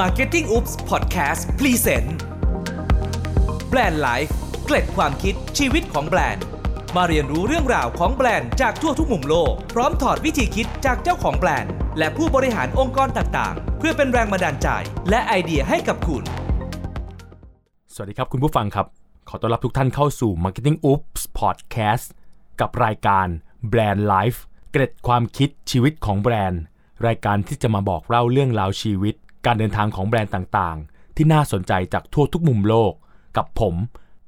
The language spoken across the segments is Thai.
Marketing Oops Podcast Present Brand Life เกร็ดความคิดชีวิตของแบรนด์ มาเรียนรู้เรื่องราวของแบรนด์จากทั่วทุกมุมโลก พร้อมถอดวิธีคิดจากเจ้าของแบรนด์ และผู้บริหารองค์กรต่างๆ เพื่อเป็นแรงบันดาลใจ และไอเดียให้กับคุณ สวัสดีครับคุณผู้ฟังครับ ขอต้อนรับทุกท่านเข้าสู่ Marketing Oops Podcast กับรายการ Brand Life เกร็ดความคิดชีวิตของแบรนด์ รายการที่จะมาบอกเล่าเรื่องราวชีวิต การเดินทางของแบรนด์ต่างๆ ที่น่าสนใจจากทั่วทุกมุมโลก กับผม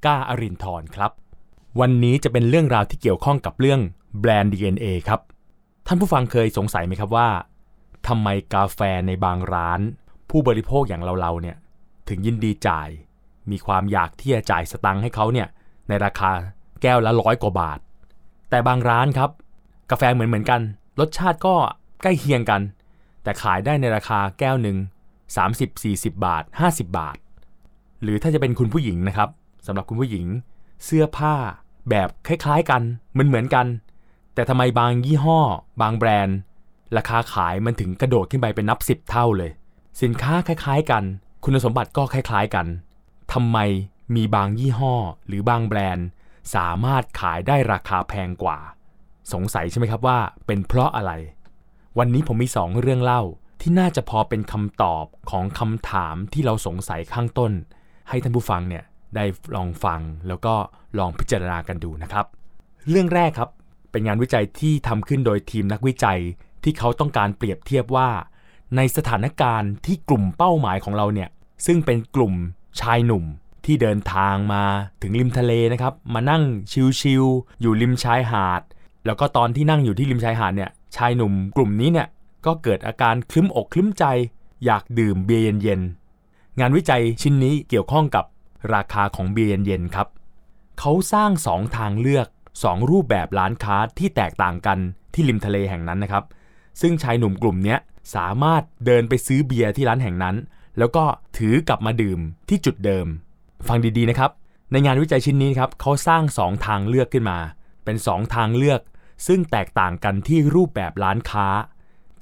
ก้าอารินทร์ครับ วันนี้จะเป็นเรื่องราวที่เกี่ยวข้องกับเรื่องแบรนด์ DNA ครับ ท่านผู้ฟังเคยสงสัยไหมครับว่าทำไมกาแฟในบางร้าน ผู้บริโภคอย่างเราๆเนี่ยถึงยินดีจ่าย มีความอยากที่จะจ่ายสตังค์ให้เขาเนี่ยในราคาแก้วละร้อยกว่าบาท แต่บางร้านครับ กาแฟเหมือนเหมือนกัน รสชาติก็ใกล้เคียงกัน แต่ขายได้ในราคาแก้วหนึ่ง 30-40 บาท 50 บาท หรือถ้าจะเป็นคุณผู้หญิงนะครับสำหรับคุณผู้หญิง เสื้อผ้าแบบคล้ายๆกันเหมือนเหมือนกัน แต่ทำไมบางยี่ห้อ บางแบรนด์ ราคาขายมันถึงกระโดดขึ้นไปเป็นนับสิบเท่าเลย สินค้าคล้ายๆกัน คุณสมบัติก็คล้ายๆกันทำไมมีบางยี่ห้อ หรือบางแบรนด์ สามารถขายได้ราคาแพงกว่า สงสัยใช่ไหมครับว่าเป็นเพราะอะไร วันนี้ผมมีสองเรื่องเล่า ที่น่าจะพอเป็นคำตอบของคำถามที่เราสงสัยข้างต้น ให้ท่านผู้ฟังเนี่ยได้ลองฟังแล้วก็ลองพิจารณากันดูนะครับ เรื่องแรกครับเป็นงานวิจัยที่ทำขึ้นโดยทีมนักวิจัยที่เขาต้องการเปรียบเทียบว่า ในสถานการณ์ที่กลุ่มเป้าหมายของเราเนี่ยซึ่งเป็นกลุ่มชายหนุ่มที่เดินทางมาถึงริมทะเลนะครับ มานั่งชิลๆอยู่ริมชายหาด แล้วก็ตอนที่นั่งอยู่ที่ริมชายหาดเนี่ยชายหนุ่มกลุ่มนี้เนี่ย ก็เกิดอาการคลึ้มอกคลึ้มใจ อยากดื่มเบียร์เย็นๆ งานวิจัยชิ้นนี้เกี่ยวข้องกับราคาของเบียร์เย็นๆครับ เขาสร้าง 2 ทางเลือก 2 รูปแบบร้านค้าที่แตกต่างกันที่ริมทะเลแห่งนั้นนะครับ ซึ่งชายหนุ่มกลุ่มนี้สามารถเดินไปซื้อเบียร์ที่ร้านแห่งนั้น แล้วก็ถือกลับมาดื่มที่จุดเดิม ฟังดีๆนะครับ ในงานวิจัยชิ้นนี้ครับเขาสร้าง 2 ทางเลือกขึ้นมา เป็น 2 ทางเลือก ซึ่งแตกต่างกันที่รูปแบบร้านค้า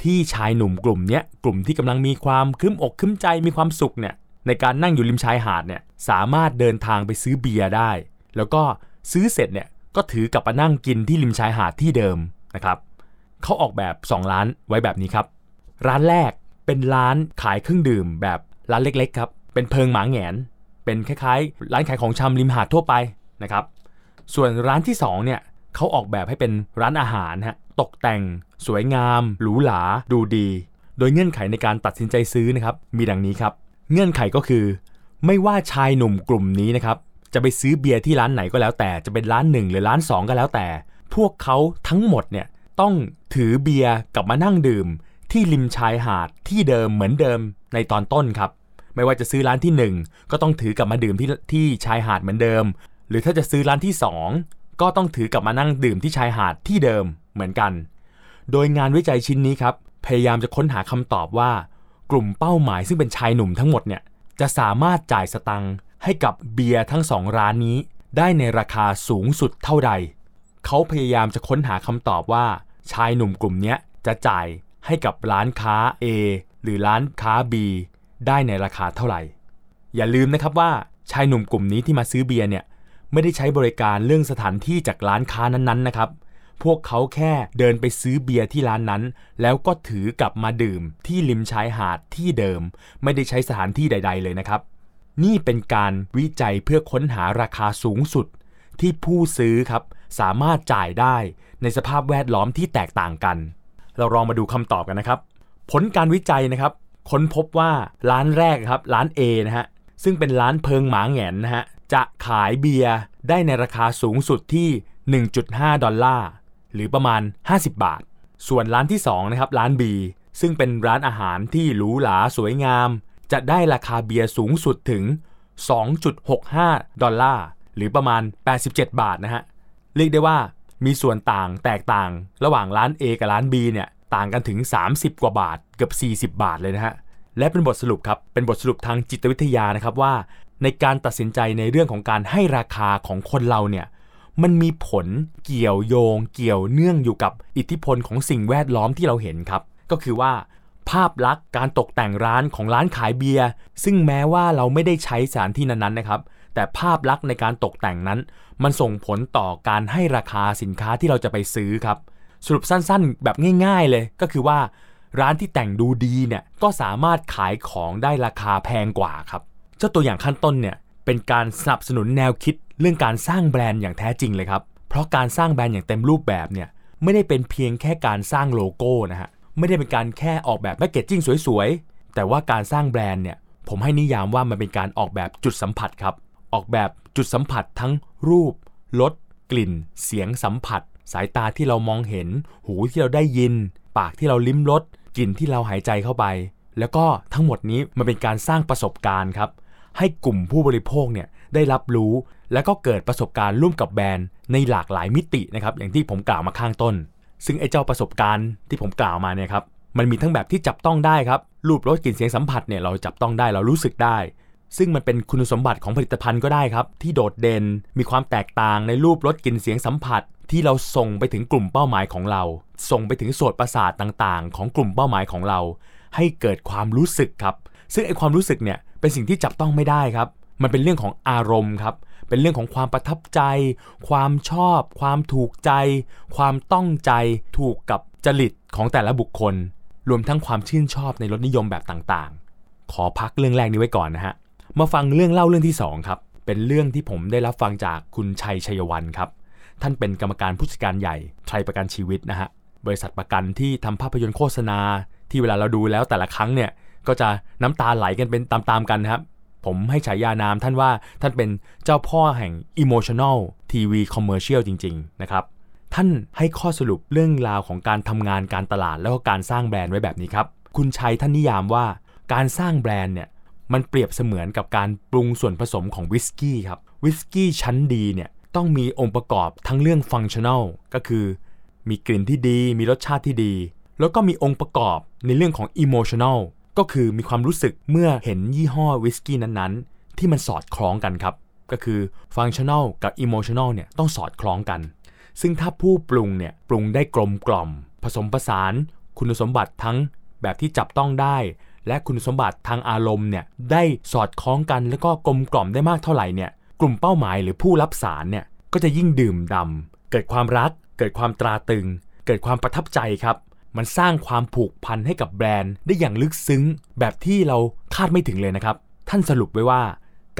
ที่ชายหนุ่มกลุ่มนี้กลุ่มที่กำลังมีความคลึ้มอกคลึ้มใจมีความสุขเนี่ยในการนั่งอยู่ริมชายหาดเนี่ยสามารถเดินทางไปซื้อเบียร์ได้ แล้วก็ซื้อเสร็จเนี่ยก็ถือกลับมานั่งกินที่ริมชายหาดที่เดิมนะครับเขาออกแบบ 2 ร้านไว้แบบนี้ครับ ร้านแรกเป็นร้านขายเครื่องดื่มแบบร้านเล็กๆครับเป็นเพิงหมาแงน เป็นคล้ายๆ ร้านขายของชำริมหาดทั่วไปนะครับส่วนร้านที่2เนี่ย เขาออกแบบให้เป็นร้านอาหารฮะตกแต่ง สวยงาม หรูหราดูดี โดยเงื่อนไขในการตัดสินใจซื้อนะครับ มีดังนี้ครับ เงื่อนไขก็คือ ไม่ว่าชายหนุ่มกลุ่มนี้นะครับจะไปซื้อเบียร์ที่ร้านไหนก็แล้วแต่จะเป็นร้านหนึ่งหรือร้านสองก็แล้วแต่ พวกเขาทั้งหมดเนี่ยต้องถือเบียร์กลับมานั่งดื่ม ที่ริมชายหาดที่เดิมเหมือนเดิมในตอนต้นครับ ไม่ว่าจะซื้อร้านที่ 1 ก็ต้องถือกลับมาดื่มที่ที่ชายหาดเหมือนเดิม หรือถ้าจะซื้อร้านที่ 2 ก็ต้องถือกลับมานั่งดื่มที่ชายหาดที่เดิมเหมือนกัน โดยงานวิจัยชิ้นนี้ครับ พยายามจะค้นหาคำตอบว่า กลุ่มเป้าหมายซึ่งเป็นชายหนุ่มทั้งหมดเนี่ยจะสามารถจ่ายสตังค์ให้กับเบียร์ทั้งสองร้านนี้ ได้ในราคาสูงสุดเท่าใด เขาพยายามจะค้นหาคำตอบว่า ชายหนุ่มกลุ่มนี้จะจ่ายให้กับร้านค้า A หรือร้านค้า B ได้ในราคาเท่าไหร่ อย่าลืมนะครับว่าชายหนุ่มกลุ่มนี้ที่มาซื้อเบียร์เนี่ย ไม่ได้ใช้บริการเรื่องสถานที่จากร้านค้านั้นๆนะครับ พวกเขาแค่เดินไปซื้อเบียร์ที่ร้านนั้น แล้วก็ถือกลับมาดื่มที่ริมชายหาดที่เดิม ไม่ได้ใช้สถานที่ใด ๆ เลยนะครับ นี่เป็นการวิจัยเพื่อค้นหาราคาสูงสุด ที่ผู้ซื้อครับสามารถจ่ายได้ในสภาพแวดล้อมที่แตกต่างกัน เราลองมาดูคำตอบกันนะครับ ผลการวิจัยนะครับ ค้นพบว่าร้านแรกครับร้าน A นะฮะซึ่งเป็นร้านเพิงหมาแงนนะฮะ จะขายเบียร์ได้ในราคาสูงสุดที่ 1.5 ดอลลาร์ หรือประมาณ 50 บาท ส่วนร้านที่2นะครับร้าน B ซึ่งเป็นร้านอาหารที่หรูหราสวยงาม จะได้ราคาเบียร์สูงสุดถึง 2.65 ดอลลาร์ หรือประมาณ 87 บาทนะฮะ เรียกได้ว่ามีส่วนต่างแตกต่าง ระหว่างร้าน A กับร้าน B เนี่ยต่างกันถึง 30 กว่าบาทเกือบ 40 บาทเลยนะฮะ และเป็นบทสรุปครับ เป็นบทสรุปทางจิตวิทยานะครับว่า ในการตัดสินใจในเรื่องของการให้ราคาของคนเราเนี่ยมันมีผลเกี่ยวโยง เกี่ยวเนื่องอยู่กับอิทธิพลของสิ่งแวดล้อมที่เราเห็นครับ ก็คือว่า ภาพลักษณ์การตกแต่งร้านของร้านขายเบียร์ซึ่งแม้ว่าเราไม่ได้ใช้สถานที่นั้นๆนะครับ แต่ภาพลักษณ์ในการตกแต่งนั้น มันส่งผลต่อการให้ราคาสินค้าที่เราจะไปซื้อครับ สรุปสั้นๆ แบบง่าย ๆ เลยก็คือว่า ร้านที่แต่งดูดีเนี่ยก็สามารถขายของได้ราคาแพงกว่าครับ จ้าตัวอย่างขั้นต้นเนี่ยเป็นการสนับสนุนแนวคิดเรื่องการสร้างแบรนด์อย่างแท้จริงเลยครับ เพราะการสร้างแบรนด์อย่างเต็มรูปแบบเนี่ยไม่ได้เป็นเพียงแค่การสร้างโลโก้นะฮะไม่ได้เป็นการแค่ออกแบบแพคเกจจิ้งสวยๆ แต่ว่าการสร้างแบรนด์เนี่ยผมให้นิยามว่ามันเป็นการออกแบบจุดสัมผัสครับ ออกแบบจุดสัมผัสทั้งรูปรสกลิ่น เสียงสัมผัส สายตาที่เรามองเห็น หูที่เราได้ยิน ปากที่เราลิ้มรสกลิ่นที่เราหายใจเข้าไป แล้วก็ทั้งหมดนี้มันเป็นการสร้างประสบการณ์ครับ ให้กลุ่มผู้บริโภคเนี่ยได้รับรู้ แล้วก็เกิดประสบการณ์ร่วมกับแบรนด์ในหลากหลายมิตินะครับอย่างที่ผมกล่าวมาข้างต้น ซึ่งไอ้เจ้าประสบการณ์ที่ผมกล่าวมาเนี่ยครับมันมีทั้งแบบที่จับต้องได้ครับรูปรสกลิ่นเสียงสัมผัสเนี่ยเราจับต้องได้เรารู้สึกได้ ซึ่งมันเป็นคุณสมบัติของผลิตภัณฑ์ก็ได้ครับ ที่โดดเด่นมีความแตกต่างในรูปรสกลิ่นเสียงสัมผัส ที่เราส่งไปถึงกลุ่มเป้าหมายของเรา ส่งไปถึงโสตประสาทต่างๆ ของกลุ่มเป้าหมายของเรา ให้เกิดความรู้สึกครับ ซึ่งไอความรู้สึกเนี่ย เป็นสิ่งที่จับต้องไม่ได้ครับ มันเป็นเรื่องของอารมณ์ครับ เป็นเรื่องของความประทับใจ ความชอบ ความถูกใจ ความต้องใจ ถูกกับจริตของแต่ละบุคคล รวมทั้งความชื่นชอบในรสนิยมแบบต่างๆ ขอพักเรื่องแรกนี้ไว้ก่อนนะฮะ มาฟังเรื่องเล่าเรื่องที่2ครับ เป็นเรื่องที่ผมได้รับฟังจากคุณชัยชัยวันครับ ท่านเป็นกรรมการผู้จัดการใหญ่ไทยประกันชีวิตนะฮะ บริษัทประกันที่ทำภาพยนตร์โฆษณา ที่เวลาเราดูแล้วแต่ละครั้งเนี่ย ก็จะน้ำตาไหลกันเป็นตามๆกันนะครับ ผมให้ฉายานามท่านว่าท่านเป็นเจ้าพ่อแห่ง emotional TV commercial จริง ๆ นะครับ ท่านให้ข้อสรุปเรื่องราวของการทำงานการตลาดแล้วก็การสร้างแบรนด์ไว้แบบนี้ครับ คุณชัยท่านนิยามว่าการสร้างแบรนด์เนี่ยมันเปรียบเสมือนกับการปรุงส่วนผสมของวิสกี้ครับวิสกี้ชั้นดีเนี่ยต้องมีองค์ประกอบทั้งเรื่องฟังชั่น a ลก็คือ มีกลิ่นที่ดี มีรสชาติที่ดี แล้วก็มีองค์ประกอบในเรื่องของอิโมชัน a ล ก็คือมีความรู้สึกเมื่อเห็นยี่ห้อวิสกี้นั้นๆ ที่มันสอดคล้องกันครับ ก็คือฟังชั่น a ลกับอิโมชัน a ลเนี่ยต้องสอดคล้องกัน ซึ่งถ้าผู้ปรุงเนี่ยปรุงได้กลมกล่อม ผสมผสานคุณสมบัติทั้งแบบที่จับต้องได้ และคุณสมบัติทางอารมณ์เนี่ยได้สอดคล้องกันแล้วก็กลมกล่อมได้มากเท่าไหร่เนี่ยกลุ่มเป้าหมายหรือผู้รับสารเนี่ยก็จะยิ่งดื่มดำเกิดความรัก เกิดความตราตึง เกิดความประทับใจครับ มันสร้างความผูกพันให้กับแบรนด์ได้อย่างลึกซึ้ง แบบที่เราคาดไม่ถึงเลยนะครับ ท่านสรุปไว้ว่า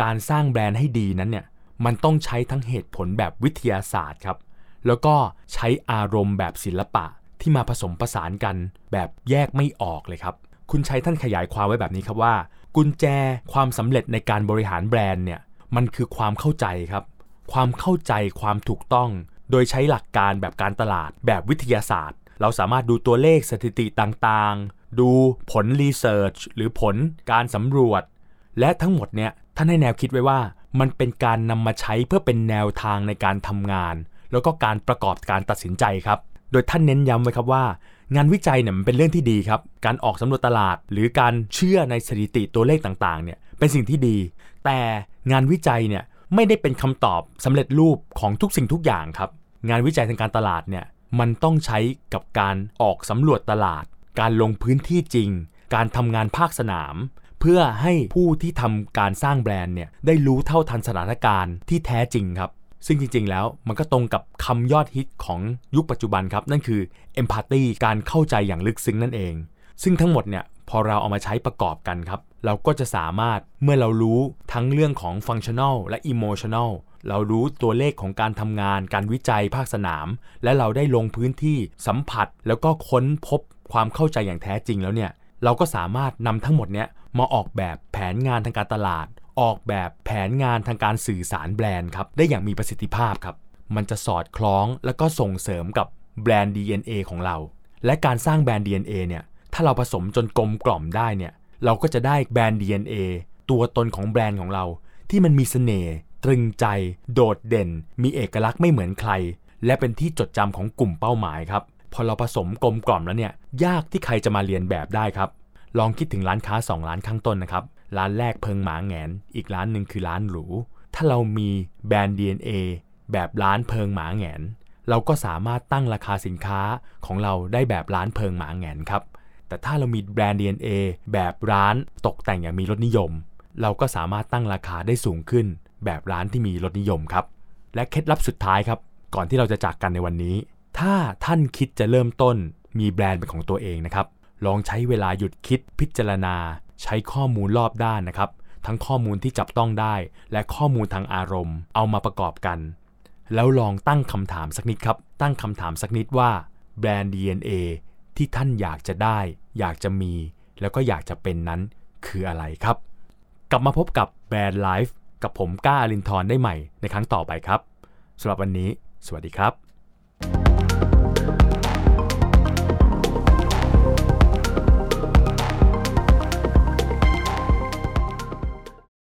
การสร้างแบรนด์ให้ดีนั้นเนี่ยมันต้องใช้ทั้งเหตุผลแบบวิทยาศาสตร์ครับ แล้วก็ใช้อารมณ์แบบศิลปะที่มาผสมผสานกันแบบแยกไม่ออกเลยครับ คุณชัยท่านขยายความไว้แบบนี้ครับว่า กุญแจความสำเร็จในการบริหารแบรนด์เนี่ยมันคือความเข้าใจครับ ความเข้าใจความถูกต้อง โดยใช้หลักการแบบการตลาดแบบวิทยาศาสตร์ เราสามารถดูตัวเลขสถิติต่างๆ ดูผลรีเสิร์ชหรือผลการสำรวจ และทั้งหมดเนี่ยท่านให้แนวคิดไว้ว่า มันเป็นการนำมาใช้เพื่อเป็นแนวทางในการทำงาน แล้วก็การประกอบการตัดสินใจครับ โดยท่านเน้นย้ำไว้ครับว่า งานวิจัยเนี่ยมันเป็นเรื่องที่ดีครับ การออกสำรวจตลาด หรือการเชื่อในสถิติตัวเลขต่างๆเนี่ยเป็นสิ่งที่ดี แต่งานวิจัยเนี่ยไม่ได้เป็นคำตอบสำเร็จรูปของทุกสิ่งทุกอย่างครับ งานวิจัยทางการตลาดเนี่ย มันต้องใช้กับการออกสำรวจตลาด การลงพื้นที่จริง การทำงานภาคสนาม เพื่อให้ผู้ที่ทำการสร้างแบรนด์เนี่ยได้รู้เท่าทันสถานการณ์ที่แท้จริงครับ ซึ่งจริง ๆ แล้วมันก็ตรงกับคำยอดฮิตของยุคปัจจุบันครับ นั่นคือ empathy การเข้าใจอย่างลึกซึ้งนั่นเอง ซึ่งทั้งหมดเนี่ยพอเราเอามาใช้ประกอบกันครับ เราก็จะสามารถเมื่อเรารู้ทั้งเรื่องของ functional และ emotional เรารู้ตัวเลขของการทำงาน การวิจัยภาคสนาม และเราได้ลงพื้นที่สัมผัส แล้วก็ค้นพบความเข้าใจอย่างแท้จริงแล้วเนี่ยเราก็สามารถนำทั้งหมดเนี้ยมาออกแบบแผนงานทางการตลาด ออกแบบแผนงานทางการสื่อสารแบรนด์ครับได้อย่างมีประสิทธิภาพครับ มันจะสอดคล้องแล้วก็ส่งเสริมกับแบรนด์ DNA ของเรา และการสร้างแบรนด์ DNA เนี่ย ถ้าเราผสมจนกลมกล่อมได้เนี่ย เราก็จะได้แบรนด์ DNA ตัวตนของแบรนด์ของเรา ที่มันมีเสน่ห์ตรึงใจ โดดเด่น มีเอกลักษณ์ไม่เหมือนใคร และเป็นที่จดจำของกลุ่มเป้าหมายครับพอเราผสมกลมกล่อมแล้วเนี่ยยากที่ใครจะมาเรียนแบบได้ครับ ลองคิดถึงร้านค้า 2 ร้านข้างต้นนะครับ ร้านแรกเพิงหมาแงน อีกร้านหนึ่งคือร้านหรู ถ้าเรามีแบรนด์ DNA แบบร้านเพิงหมาแงน เราก็สามารถตั้งราคาสินค้าของเราได้แบบร้านเพิงหมาแงนครับ แต่ถ้าเรามีแบรนด์ DNA แบบร้านตกแต่งอย่างมีรสนิยม เราก็สามารถตั้งราคาได้สูงขึ้น แบบร้านที่มีรสนิยมครับ และเคล็ดลับสุดท้ายครับ ก่อนที่เราจะจากกันในวันนี้ ถ้าท่านคิดจะเริ่มต้น มีแบรนด์เป็นของตัวเองนะครับ ลองใช้เวลาหยุดคิดพิจารณา ใช้ข้อมูลรอบด้านนะครับ ทั้งข้อมูลที่จับต้องได้ และข้อมูลทางอารมณ์ เอามาประกอบกัน แล้วลองตั้งคำถามสักนิดครับ ตั้งคำถามสักนิดว่าแบรนด์ DNA ที่ท่านอยากจะได้ อยากจะมี แล้วก็อยากจะเป็นนั้นคืออะไรครับ กลับมาพบกับแบรนด์ไลฟ์กับผมก้าอลินทร์ได้ใหม่ในครั้งต่อไปครับสำหรับวันนี้ สวัสดีครับ